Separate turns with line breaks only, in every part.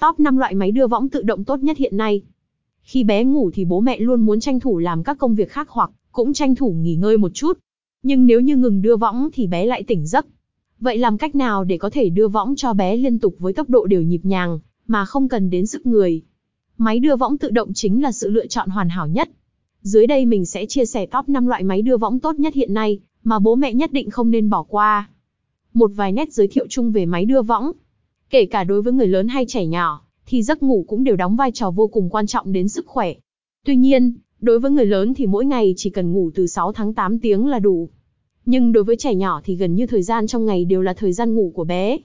Top 5 loại máy đưa võng tự động tốt nhất hiện nay. Khi bé ngủ thì bố mẹ luôn muốn tranh thủ làm các công việc khác hoặc cũng tranh thủ nghỉ ngơi một chút. Nhưng nếu như ngừng đưa võng thì bé lại tỉnh giấc. Vậy làm cách nào để có thể đưa võng cho bé liên tục với tốc độ đều nhịp nhàng, mà không cần đến sức người? Máy đưa võng tự động chính là sự lựa chọn hoàn hảo nhất. Dưới đây mình sẽ chia sẻ top 5 loại máy đưa võng tốt nhất hiện nay, mà bố mẹ nhất định không nên bỏ qua. Một vài nét giới thiệu chung về máy đưa võng. Kể cả đối với người lớn hay trẻ nhỏ, thì giấc ngủ cũng đều đóng vai trò vô cùng quan trọng đến sức khỏe. Tuy nhiên, đối với người lớn thì mỗi ngày chỉ cần ngủ từ 6 tháng 8 tiếng là đủ. Nhưng đối với trẻ nhỏ thì gần như thời gian trong ngày đều là thời gian ngủ của bé.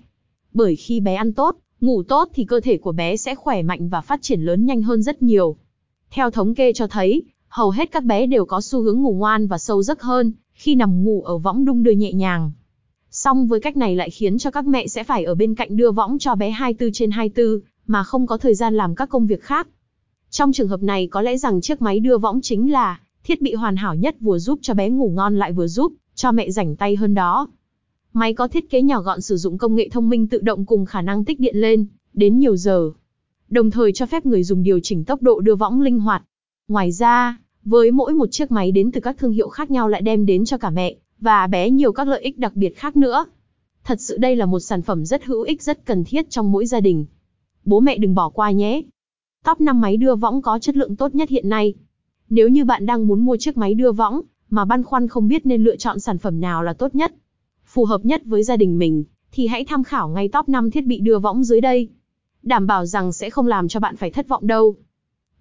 Bởi khi bé ăn tốt, ngủ tốt thì cơ thể của bé sẽ khỏe mạnh và phát triển lớn nhanh hơn rất nhiều. Theo thống kê cho thấy, hầu hết các bé đều có xu hướng ngủ ngoan và sâu giấc hơn khi nằm ngủ ở võng đung đưa nhẹ nhàng. Song với cách này lại khiến cho các mẹ sẽ phải ở bên cạnh đưa võng cho bé 24 trên 24, mà không có thời gian làm các công việc khác. Trong trường hợp này có lẽ rằng chiếc máy đưa võng chính là thiết bị hoàn hảo nhất vừa giúp cho bé ngủ ngon lại vừa giúp cho mẹ rảnh tay hơn đó. Máy có thiết kế nhỏ gọn sử dụng công nghệ thông minh tự động cùng khả năng tích điện lên đến nhiều giờ. Đồng thời cho phép người dùng điều chỉnh tốc độ đưa võng linh hoạt. Ngoài ra, với mỗi một chiếc máy đến từ các thương hiệu khác nhau lại đem đến cho cả mẹ và bé nhiều các lợi ích đặc biệt khác nữa. Thật sự đây là một sản phẩm rất hữu ích rất cần thiết trong mỗi gia đình. Bố mẹ đừng bỏ qua nhé. Top 5 máy đưa võng có chất lượng tốt nhất hiện nay. Nếu như bạn đang muốn mua chiếc máy đưa võng, mà băn khoăn không biết nên lựa chọn sản phẩm nào là tốt nhất, phù hợp nhất với gia đình mình, thì hãy tham khảo ngay top 5 thiết bị đưa võng dưới đây. Đảm bảo rằng sẽ không làm cho bạn phải thất vọng đâu.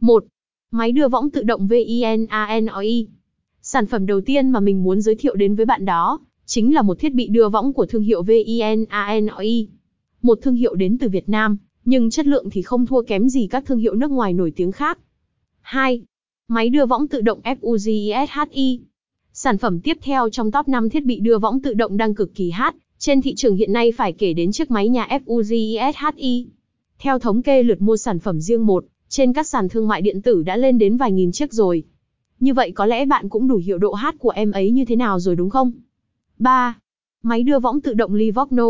1. Máy đưa võng tự động VINANOI. Sản phẩm đầu tiên mà mình muốn giới thiệu đến với bạn đó, chính là một thiết bị đưa võng của thương hiệu VINANOI. Một thương hiệu đến từ Việt Nam, nhưng chất lượng thì không thua kém gì các thương hiệu nước ngoài nổi tiếng khác. 2. Máy đưa võng tự động FUJISHI. Sản phẩm tiếp theo trong top 5 thiết bị đưa võng tự động đang cực kỳ hot, trên thị trường hiện nay phải kể đến chiếc máy nhà FUJISHI. Theo thống kê lượt mua sản phẩm riêng một, trên các sàn thương mại điện tử đã lên đến vài nghìn chiếc rồi. Như vậy có lẽ bạn cũng đủ hiểu độ hát của em ấy như thế nào rồi đúng không? 3. Máy đưa võng tự động Livorno.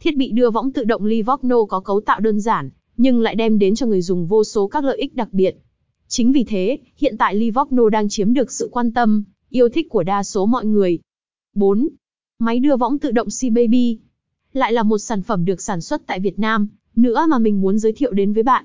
Thiết bị đưa võng tự động Livorno có cấu tạo đơn giản, nhưng lại đem đến cho người dùng vô số các lợi ích đặc biệt. Chính vì thế, hiện tại Livorno đang chiếm được sự quan tâm, yêu thích của đa số mọi người. 4. Máy đưa võng tự động C-Baby. Lại là một sản phẩm được sản xuất tại Việt Nam, nữa mà mình muốn giới thiệu đến với bạn.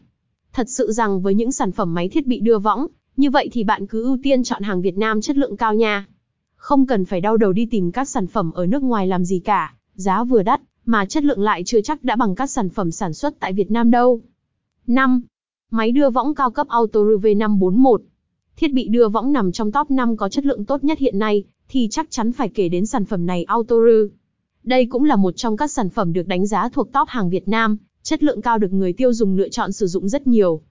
Thật sự rằng với những sản phẩm máy thiết bị đưa võng, như vậy thì bạn cứ ưu tiên chọn hàng Việt Nam chất lượng cao nha. Không cần phải đau đầu đi tìm các sản phẩm ở nước ngoài làm gì cả, giá vừa đắt, mà chất lượng lại chưa chắc đã bằng các sản phẩm sản xuất tại Việt Nam đâu. 5. Máy đưa võng cao cấp Autoru V541 Thiết bị đưa võng nằm trong top 5 có chất lượng tốt nhất hiện nay, thì chắc chắn phải kể đến sản phẩm này Autoru. Đây cũng là một trong các sản phẩm được đánh giá thuộc top hàng Việt Nam, chất lượng cao được người tiêu dùng lựa chọn sử dụng rất nhiều.